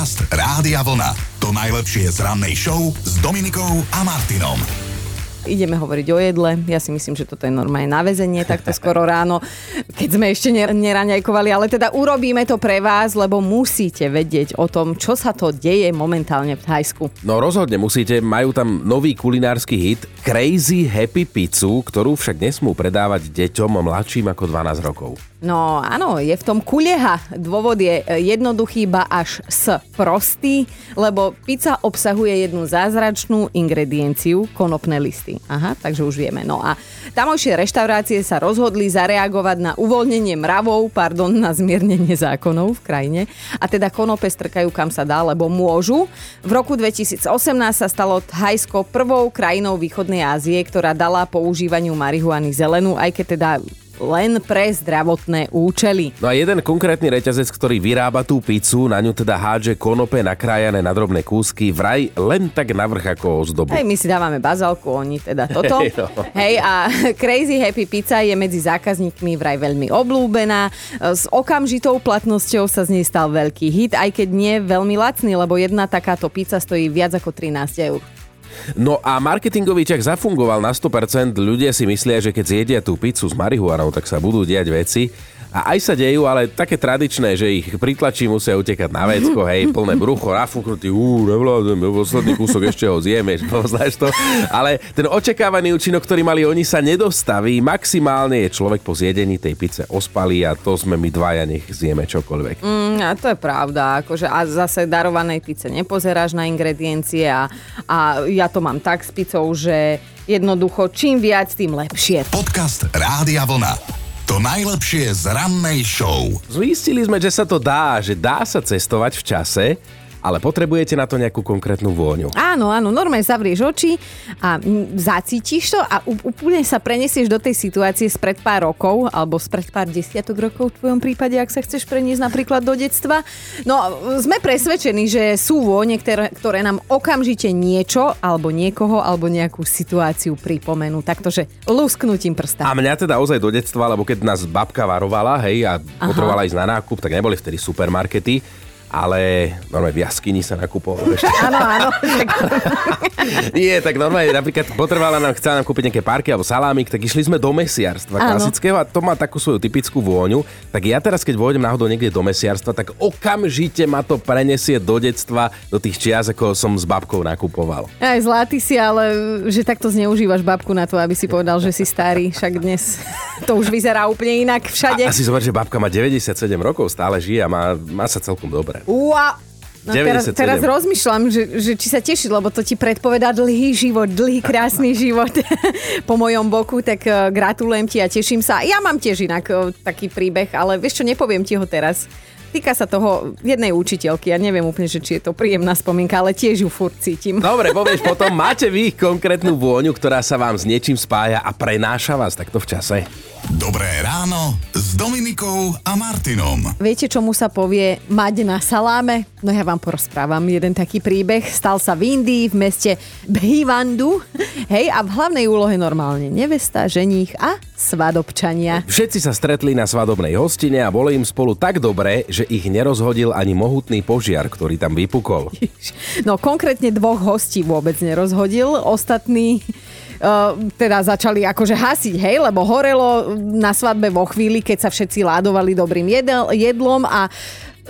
Podcast Rádia Vlna. To najlepšie z rannej show s Dominikou a Martinom. Ideme hovoriť o jedle. Ja si myslím, že toto je normálne na väzenie, takto skoro ráno, keď sme ešte ner- neraňajkovali. Ale teda urobíme to pre vás, lebo musíte vedieť o tom, čo sa to deje momentálne v Thajsku. No rozhodne musíte, majú tam nový kulinársky hit Crazy Happy Pizzu, ktorú však nesmú predávať deťom mladším ako 12 rokov. No áno, je v tom kulieha. Dôvod je e, jednoduchý, ba až s prostý, lebo pizza obsahuje jednu zázračnú ingredienciu, konopné listy. Aha, takže už vieme. No a tamojšie reštaurácie sa rozhodli zareagovať na uvoľnenie mravov, pardon, na zmiernenie zákonov v krajine. A teda konope strkajú kam sa dá, lebo môžu. V roku 2018 sa stalo Thajsko prvou krajinou východnej Ázie, ktorá dala používaniu marihuany zelenú, aj keď teda len pre zdravotné účely. No a jeden konkrétny reťazec, ktorý vyrába tú pizzu, na ňu teda hádže konope nakrájané na drobné kúsky, vraj len tak navrch ako ozdobu. Hej, my si dávame bazálku, oni teda toto. Hej, no. Hej, a Crazy Happy Pizza je medzi zákazníkmi vraj veľmi oblúbená. S okamžitou platnosťou sa z nej stal veľký hit, aj keď nie veľmi lacný, lebo jedna takáto pizza stojí viac ako 13 eur. No a marketingový ťah zafungoval na 100%. Ľudia si myslia, že keď zjedia tú pizzu s marihuanou, tak sa budú diať veci. A aj sa dejú, ale také tradičné, že ich pritlačí, musia utekať na vecko, hej, plné brucho, nafúknutý, ú, nevládem, posledný kúsok ešte ho zjeme, poznáš to. Ale ten očakávaný účinok, ktorý mali oni, sa nedostaví. Maximálne je človek po zjedení tej pice ospalý a to sme my dvaja, nech zjeme čokoľvek. Mm, a to je pravda, akože a zase darovanej pice nepozeráš na ingrediencie a, a ja to mám tak s pizzou, že jednoducho čím viac, tým lepšie. Podcast Rádia Vlna. To najlepšie z rannej show. Zistili sme, že sa to dá, že dá sa cestovať v čase, ale potrebujete na to nejakú konkrétnu vôňu. Áno, áno, normálne zavrieš oči a zacítiš to a úplne sa prenesieš do tej situácie spred pár rokov alebo spred pár desiatok rokov v tvojom prípade, ak sa chceš preniesť napríklad do detstva. No, sme presvedčení, že sú vône, ktoré, ktoré nám okamžite niečo alebo niekoho alebo nejakú situáciu pripomenú. Taktože lusknutím prsta. A mňa teda ozaj do detstva, lebo keď nás babka varovala, hej, a potrebovala ísť na nákup, tak neboli vtedy supermarkety, ale normálne v jaskyni sa nakupovalo ešte. Áno, áno. Nie, tak normálne napríklad potrebovala nám, chcela nám kúpiť nejaké parky alebo salámik, tak išli sme do mesiarstva Áno. klasického a to má takú svoju typickú vôňu. Tak ja teraz, keď vôjdem náhodou niekde do mesiarstva, tak okamžite ma to prenesie do detstva, do tých čias, ako som s babkou nakupoval. Aj zlatý si, ale že takto zneužívaš babku na to, aby si povedal, že si starý. Však dnes to už vyzerá úplne inak všade. A, a si zober, že babka má 97 rokov, stále žije a má, má sa celkom dobre. Ua. No teraz, 97. teraz rozmýšľam, že, že či sa teší, lebo to ti predpovedá dlhý život, dlhý krásny život po mojom boku, tak eh, gratulujem ti a teším sa. Ja mám tiež inak eh, taký príbeh, ale vieš čo, nepoviem ti ho teraz. Týka sa toho jednej učiteľky. Ja neviem úplne, že či je to príjemná spomienka, ale tiež ju furt cítim. Dobre, povieš potom, máte vy konkrétnu vôňu, ktorá sa vám s niečím spája a prenáša vás takto v čase? Dobré ráno s Dominikou a Martinom. Viete, čomu sa povie mať na saláme? No ja vám porozprávam jeden taký príbeh. Stal sa v Indii, v meste Bhivandu. Hej, a v hlavnej úlohe normálne nevesta, ženích a svadobčania. Všetci sa stretli na svadobnej hostine a bolo im spolu tak dobre, že ich nerozhodil ani mohutný požiar, ktorý tam vypukol. No konkrétne dvoch hostí vôbec nerozhodil. Ostatní Uh, teda začali akože hasiť, hej, lebo horelo na svadbe vo chvíli, keď sa všetci ládovali dobrým jedl, jedlom a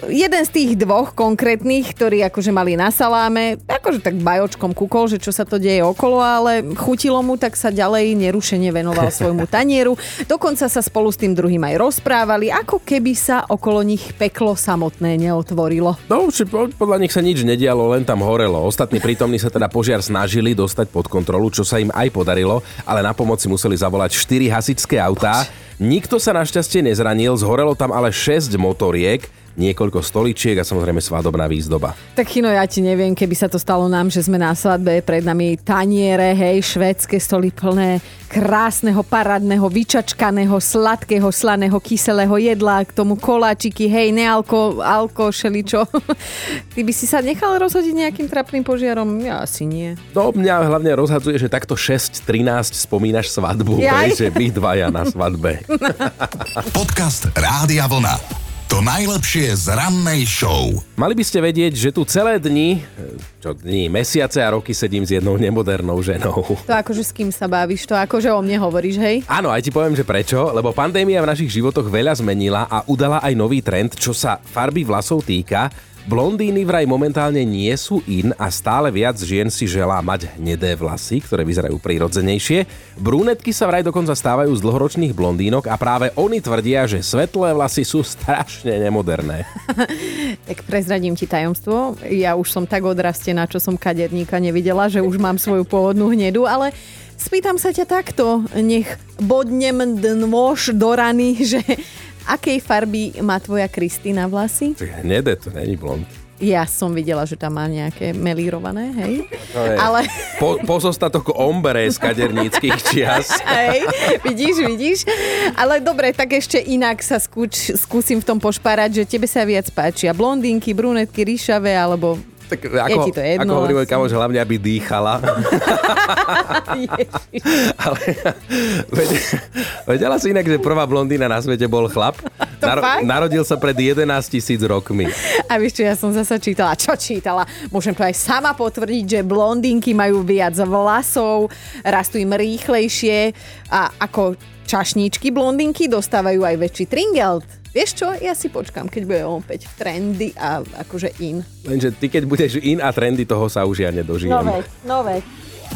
jeden z tých dvoch konkrétnych, ktorí akože mali na saláme, akože tak bajočkom kúkol, že čo sa to deje okolo, ale chutilo mu, tak sa ďalej nerušene venoval svojmu tanieru. Dokonca sa spolu s tým druhým aj rozprávali, ako keby sa okolo nich peklo samotné neotvorilo. No, či po- podľa nich sa nič nedialo, len tam horelo. Ostatní prítomní sa teda požiar snažili dostať pod kontrolu, čo sa im aj podarilo, ale na pomoci museli zavolať 4 hasičské autá. Nikto sa našťastie nezranil, zhorelo tam ale 6 motoriek, niekoľko stoličiek a samozrejme svadobná výzdoba. Tak Chino, ja ti neviem, keby sa to stalo nám, že sme na svadbe, pred nami taniere, hej, švédske stoly plné krásneho, parádneho, vyčačkaného, sladkého, slaného, kyselého jedla, k tomu koláčiky, hej, nealko, alko, šeličo. Ty by si sa nechal rozhodiť nejakým trapným požiarom? Ja asi nie. No, mňa hlavne rozhadzuje, že takto 6.13 spomínaš svadbu, hej, že vy dvaja na svadbe. Podcast Rádia Vlna. To najlepšie z rannej show. Mali by ste vedieť, že tu celé dni, čo dni, mesiace a roky sedím s jednou nemodernou ženou. To akože s kým sa bavíš, to akože o mne hovoríš, hej? Áno, aj ti poviem, že prečo, lebo pandémia v našich životoch veľa zmenila a udala aj nový trend, čo sa farby vlasov týka. Blondíny vraj momentálne nie sú in a stále viac žien si želá mať hnedé vlasy, ktoré vyzerajú prirodzenejšie. Brúnetky sa vraj dokonca stávajú z dlhoročných blondínok a práve oni tvrdia, že svetlé vlasy sú strašne nemoderné. tak prezradím ti tajomstvo. Ja už som tak odrastená, čo som kaderníka nevidela, že už mám svoju pôvodnú hnedu, ale spýtam sa ťa takto, nech bodnem nôž do rany, že akej farby má tvoja Kristýna vlasy? Hnedé, to není blond. Ja som videla, že tam má nejaké melírované, hej? Je Ale po, pozostatok ombre z kaderníckých čias. Hej, vidíš, vidíš. Ale dobre, tak ešte inak sa skúč, skúsim v tom pošparať, že tebe sa viac páčia blondínky, brunetky, ríšavé, alebo Tak ako, ti to jedno ako hovorí môj asi. kamoš, hlavne aby dýchala. Ale vede- vedela si inak, že prvá blondína na svete bol chlap? To fakt? narodil sa pred 11 tisíc rokmi. A vieš čo, ja som zasa čítala. Čo čítala? Môžem to aj sama potvrdiť, že blondinky majú viac vlasov, rastú im rýchlejšie a ako čašníčky blondinky dostávajú aj väčší tringelt. Vieš čo, ja si počkam, keď bude opäť trendy a akože in. Lenže ty, keď budeš in a trendy, toho sa už ja nedožijem. Nové, nové.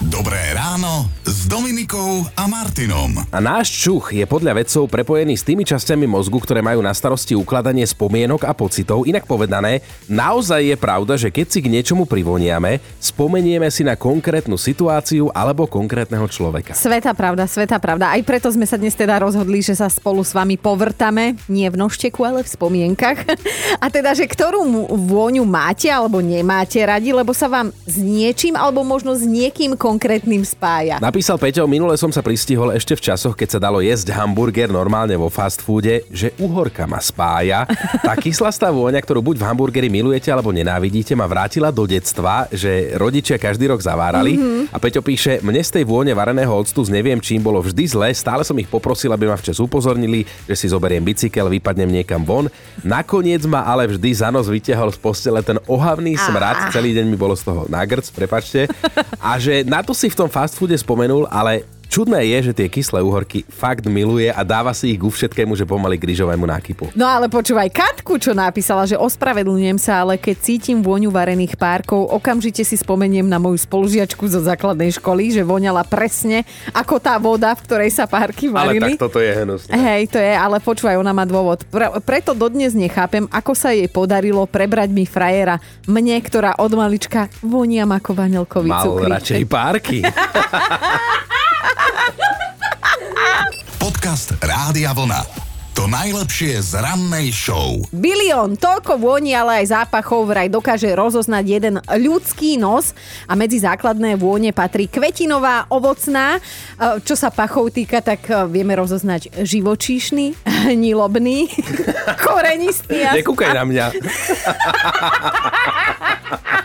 Dobré ráno s Dominikou a Martinom. A náš čuch je podľa vedcov prepojený s tými časťami mozgu, ktoré majú na starosti ukladanie spomienok a pocitov. Inak povedané, naozaj je pravda, že keď si k niečomu privoniame, spomenieme si na konkrétnu situáciu alebo konkrétneho človeka. Sveta pravda, sveta pravda. Aj preto sme sa dnes teda rozhodli, že sa spolu s vami povrtame, nie v nožteku, ale v spomienkach. A teda, že ktorú mu- vôňu máte alebo nemáte radi, lebo sa vám s niečím alebo možno s niekým konkrétnym spája. Napísal Peťo, minule som sa pristihol ešte v časoch, keď sa dalo jesť hamburger normálne vo fast foode, že uhorka ma spája. Tá kyslastá vôňa, ktorú buď v hamburgeri milujete alebo nenávidíte, ma vrátila do detstva, že rodičia každý rok zavárali. Mm-hmm. A Peťo píše, mne z tej vône vareného octu neviem čím bolo vždy zle, stále som ich poprosil, aby ma včas upozornili, že si zoberiem bicykel, vypadnem niekam von. Nakoniec ma ale vždy za nos vytiahol z postele ten ohavný smrad, celý deň mi bolo z toho nagrc, prepačte. A že na to si v tom fast foode spomenul, ale čudné je, že tie kyslé uhorky fakt miluje a dáva si ich ku všetkému, že pomaly k rýžovému nákypu. No ale počúvaj Katku, čo napísala, že ospravedlňujem sa, ale keď cítim vôňu varených párkov, okamžite si spomeniem na moju spolužiačku zo základnej školy, že voňala presne ako tá voda, v ktorej sa párky Ale varili. tak toto je hnusné. Hej, to je, ale počúvaj, ona má dôvod. Pre, preto dodnes nechápem, ako sa jej podarilo prebrať mi frajera. Mne, ktorá od malička voniam ako vanilkový Mal cukrík. radšej párky. Podcast Rádia Vlna. To najlepšie z rannej show. Bilión, toľko vôni, ale aj zápachov vraj dokáže rozoznať jeden ľudský nos a medzi základné vône patrí kvetinová, ovocná. E, Čo sa pachov týka, tak e, vieme rozoznať živočíšny, hnilobný, korenistý Nekúkaj na mňa.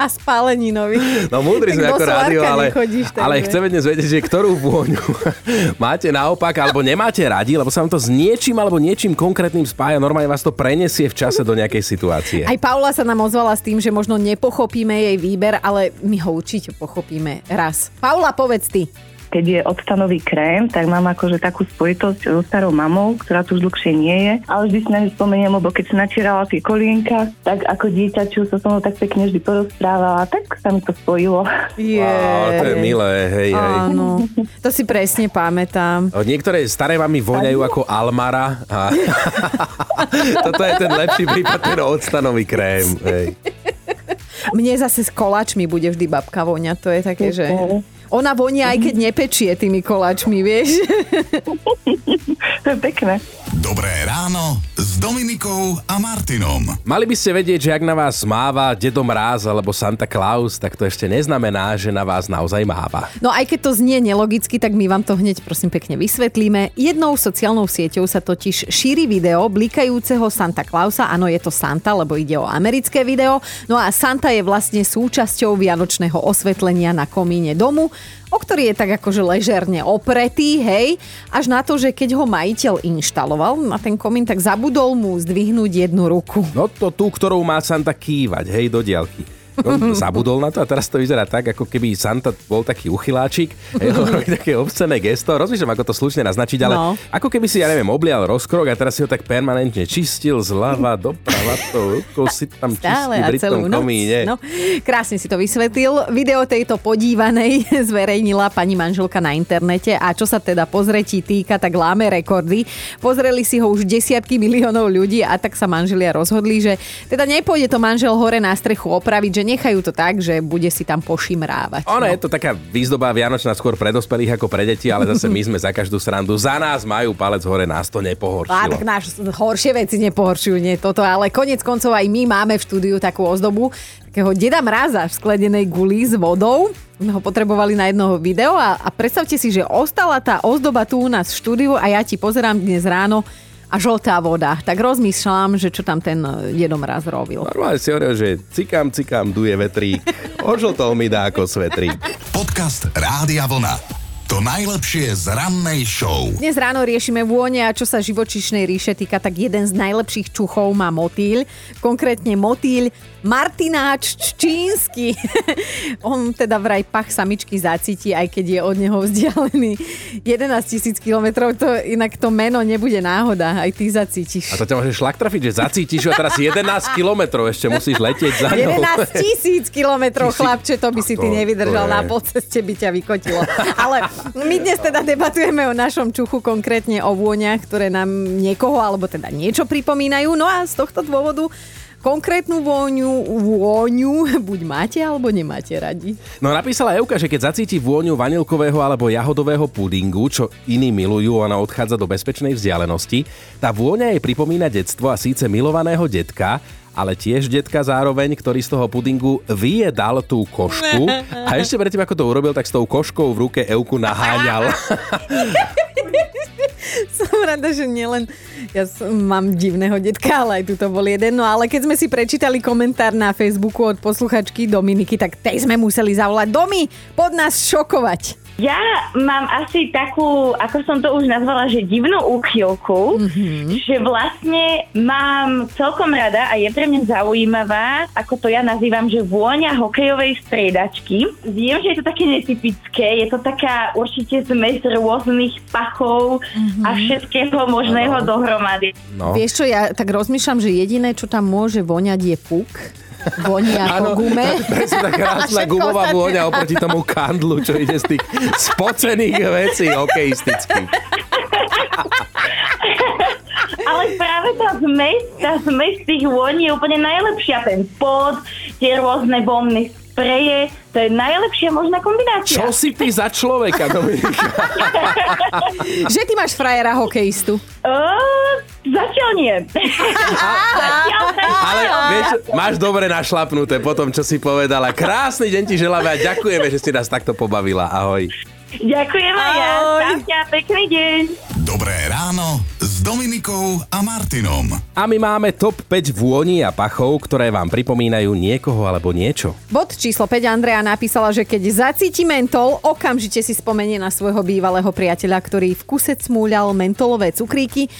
a spáleninový. No múdri sme ako rádio, ale, nechodíš, ale chceme dnes vedieť, že ktorú vôňu máte naopak, alebo nemáte radi, lebo sa vám to s niečím alebo niečím konkrétnym spája, normálne vás to prenesie v čase do nejakej situácie. Aj Paula sa nám ozvala s tým, že možno nepochopíme jej výber, ale my ho určite pochopíme raz. Paula, povedz ty. Keď je octanový krém, tak mám akože takú spojitosť so starou mamou, ktorá tu už dlhšie nie je. Ale vždy si na ňu spomeniem, lebo keď som načírala tie kolienka, tak ako dieťaču sa so mnou tak pekne vždy porozprávala, tak sa mi to spojilo. Je. Wow, to je milé, hej, hej. Áno, to si presne pamätám. Niektoré staré mami voňajú ako Almara a toto je ten lepší prípad, ten octanový krém. Hej. Mne zase s koláčmi bude vždy babka voňa, to je také, že... Ona vonia aj keď nepečie tými koláčmi, vieš? to je pekné. Dobré ráno s Dominikou a Martinom. Mali by ste vedieť, že ak na vás máva Dedo Mráz alebo Santa Claus, tak to ešte neznamená, že na vás naozaj máva. No aj keď to znie nelogicky, tak my vám to hneď prosím pekne vysvetlíme. Jednou sociálnou sieťou sa totiž šíri video blikajúceho Santa Clausa. Áno, je to Santa, lebo ide o americké video. No a Santa je vlastne súčasťou vianočného osvetlenia na komíne domu. O ktorý je tak akože ležerne opretý, hej, až na to, že keď ho majiteľ inštaloval na ten komín, tak zabudol mu zdvihnúť jednu ruku. No to tú, ktorou má Santa kývať, hej, do diaľky. No, zabudol na to a teraz to vyzerá tak, ako keby Santa bol taký uchyláčik, také obscené gesto. Rozmýšľam, ako to slušne naznačiť, ale No. ako keby si, ja neviem, oblial rozkrok a teraz si ho tak permanentne čistil zľava doprava, to rukou si tam Stále čistí pri tom komíne. No, krásne si to vysvetlil. Video tejto podívanej zverejnila pani manželka na internete a čo sa teda pozretí týka, tak láme rekordy. Pozreli si ho už desiatky miliónov ľudí a tak sa manželia rozhodli, že teda nepôjde to manžel hore na strechu opraviť, že nechajú to tak, že bude si tam pošimrávať. Ono no. je to taká výzdoba vianočná skôr pre dospelých ako pre deti, ale zase my sme za každú srandu. Za nás majú palec hore, nás to A nepohoršilo. tak náš horšie veci nepohoršujú, nie toto, ale konec koncov aj my máme v štúdiu takú ozdobu, takého deda mraza v sklenenej guli s vodou. Sme ho potrebovali na jedno video a, a predstavte si, že ostala tá ozdoba tu u nás v štúdiu a ja ti pozerám dnes ráno a žltá voda. Tak rozmýšľam, že čo tam ten e, dedo mraz robil. Normálne si hovoril, že cikam, cikam, duje vetrík. Ožltol mi dá ako svetrík. Podcast Rádia Vlna. To najlepšie z rannej show. Dnes ráno riešime vône a čo sa živočišnej ríše týka, tak jeden z najlepších čuchov má motýľ. Konkrétne motýľ Martináč čínsky. On teda vraj pach samičky zacíti, aj keď je od neho vzdialený 11 tisíc kilometrov. To inak to meno nebude náhoda, aj ty zacítiš. A to ťa môže šlak trafiť, že zacítiš a teraz 11 kilometrov ešte musíš letieť za ňou. 11 tisíc kilometrov, chlapče, to by si ty To- nevydržal, to je- na polceste by ťa vykotilo. Ale my dnes teda debatujeme o našom čuchu, konkrétne o vôňach, ktoré nám niekoho, alebo teda niečo pripomínajú. No a z tohto dôvodu konkrétnu vôňu, vôňu buď máte, alebo nemáte radi. No napísala Euka, že keď zacíti vôňu vanilkového alebo jahodového pudingu, čo iní milujú, ona odchádza do bezpečnej vzdialenosti. Tá vôňa jej pripomína detstvo a síce milovaného detka, ale tiež detka zároveň, ktorý z toho pudingu vyjedal tú košku a ešte predtým, ako to urobil, tak s tou koškou v ruke Euku naháňal. Som rada, že nielen ja som, mám divného detka, ale aj tu to bol jeden. No ale keď sme si prečítali komentár na Facebooku od posluchačky Dominiky, tak tej sme museli zavolať. Domi, pod nás šokovať. Ja mám asi takú, ako som to už nazvala, že divnú úchylku, mm-hmm. že vlastne mám celkom rada a je pre mňa zaujímavá, ako to ja nazývam, že vôňa hokejovej striedačky. Viem, že je to také netypické, je to taká určite zmes rôznych pachov mm-hmm. a všetkého možného Áno. dohromady. No. Vieš čo, ja tak rozmýšľam, že jediné, čo tam môže voňať, je puk. Voní ako gume. Presne tá krásna gumová vôňa oproti tomu kandlu, čo ide z tých spocených vecí hokejistických. Ale práve tá zmes, tá zmes tých vôní je úplne najlepšia. Ten pod, tie rôzne bomny spreje, to je najlepšia možná kombinácia. Čo si ty za človeka, Dominika? Že ty máš frajera hokejistu. Uh, zatiaľ nie. Ale vieš, máš dobre našlapnuté po tom, čo si povedala. Krásny deň ti želáme a ďakujeme, že si nás takto pobavila. Ahoj. Ďakujem aj ja. A pekný deň. Dobré ráno s Dominikou a Martinom. A my máme top 5 vôni a pachov, ktoré vám pripomínajú niekoho alebo niečo. Bod číslo 5 Andrea napísala, že keď zacíti mentol, okamžite si spomenie na svojho bývalého priateľa, ktorý v kuse cmúľal mentolové cukríky,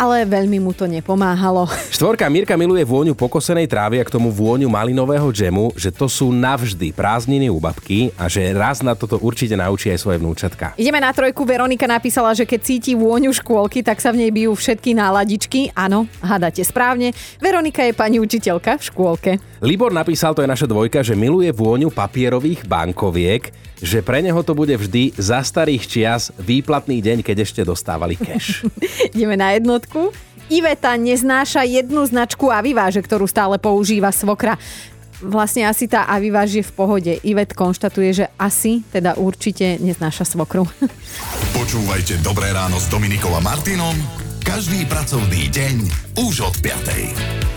ale veľmi mu to nepomáhalo. Štvorka Mirka miluje vôňu pokosenej trávy a k tomu vôňu malinového džemu, že to sú navždy prázdniny u babky a že raz na toto určite naučí aj svoje vnúčatka. Ideme na trojku. Veronika napísala, že keď cíti vôňu škôlky, tak sa v nej bijú všetky náladičky. Áno, hádate správne. Veronika je pani učiteľka v škôlke. Libor napísal, to je naša dvojka, že miluje vôňu papierových bankoviek, že pre neho to bude vždy za starých čias výplatný deň, keď ešte dostávali cash. Ideme na jednotku. Iveta neznáša jednu značku Aviváže, ktorú stále používa svokra. Vlastne asi tá Aviváž je v pohode. Ivet konštatuje, že asi, teda určite neznáša svokru. Počúvajte Dobré ráno s Dominikou a Martinom každý pracovný deň už od 5.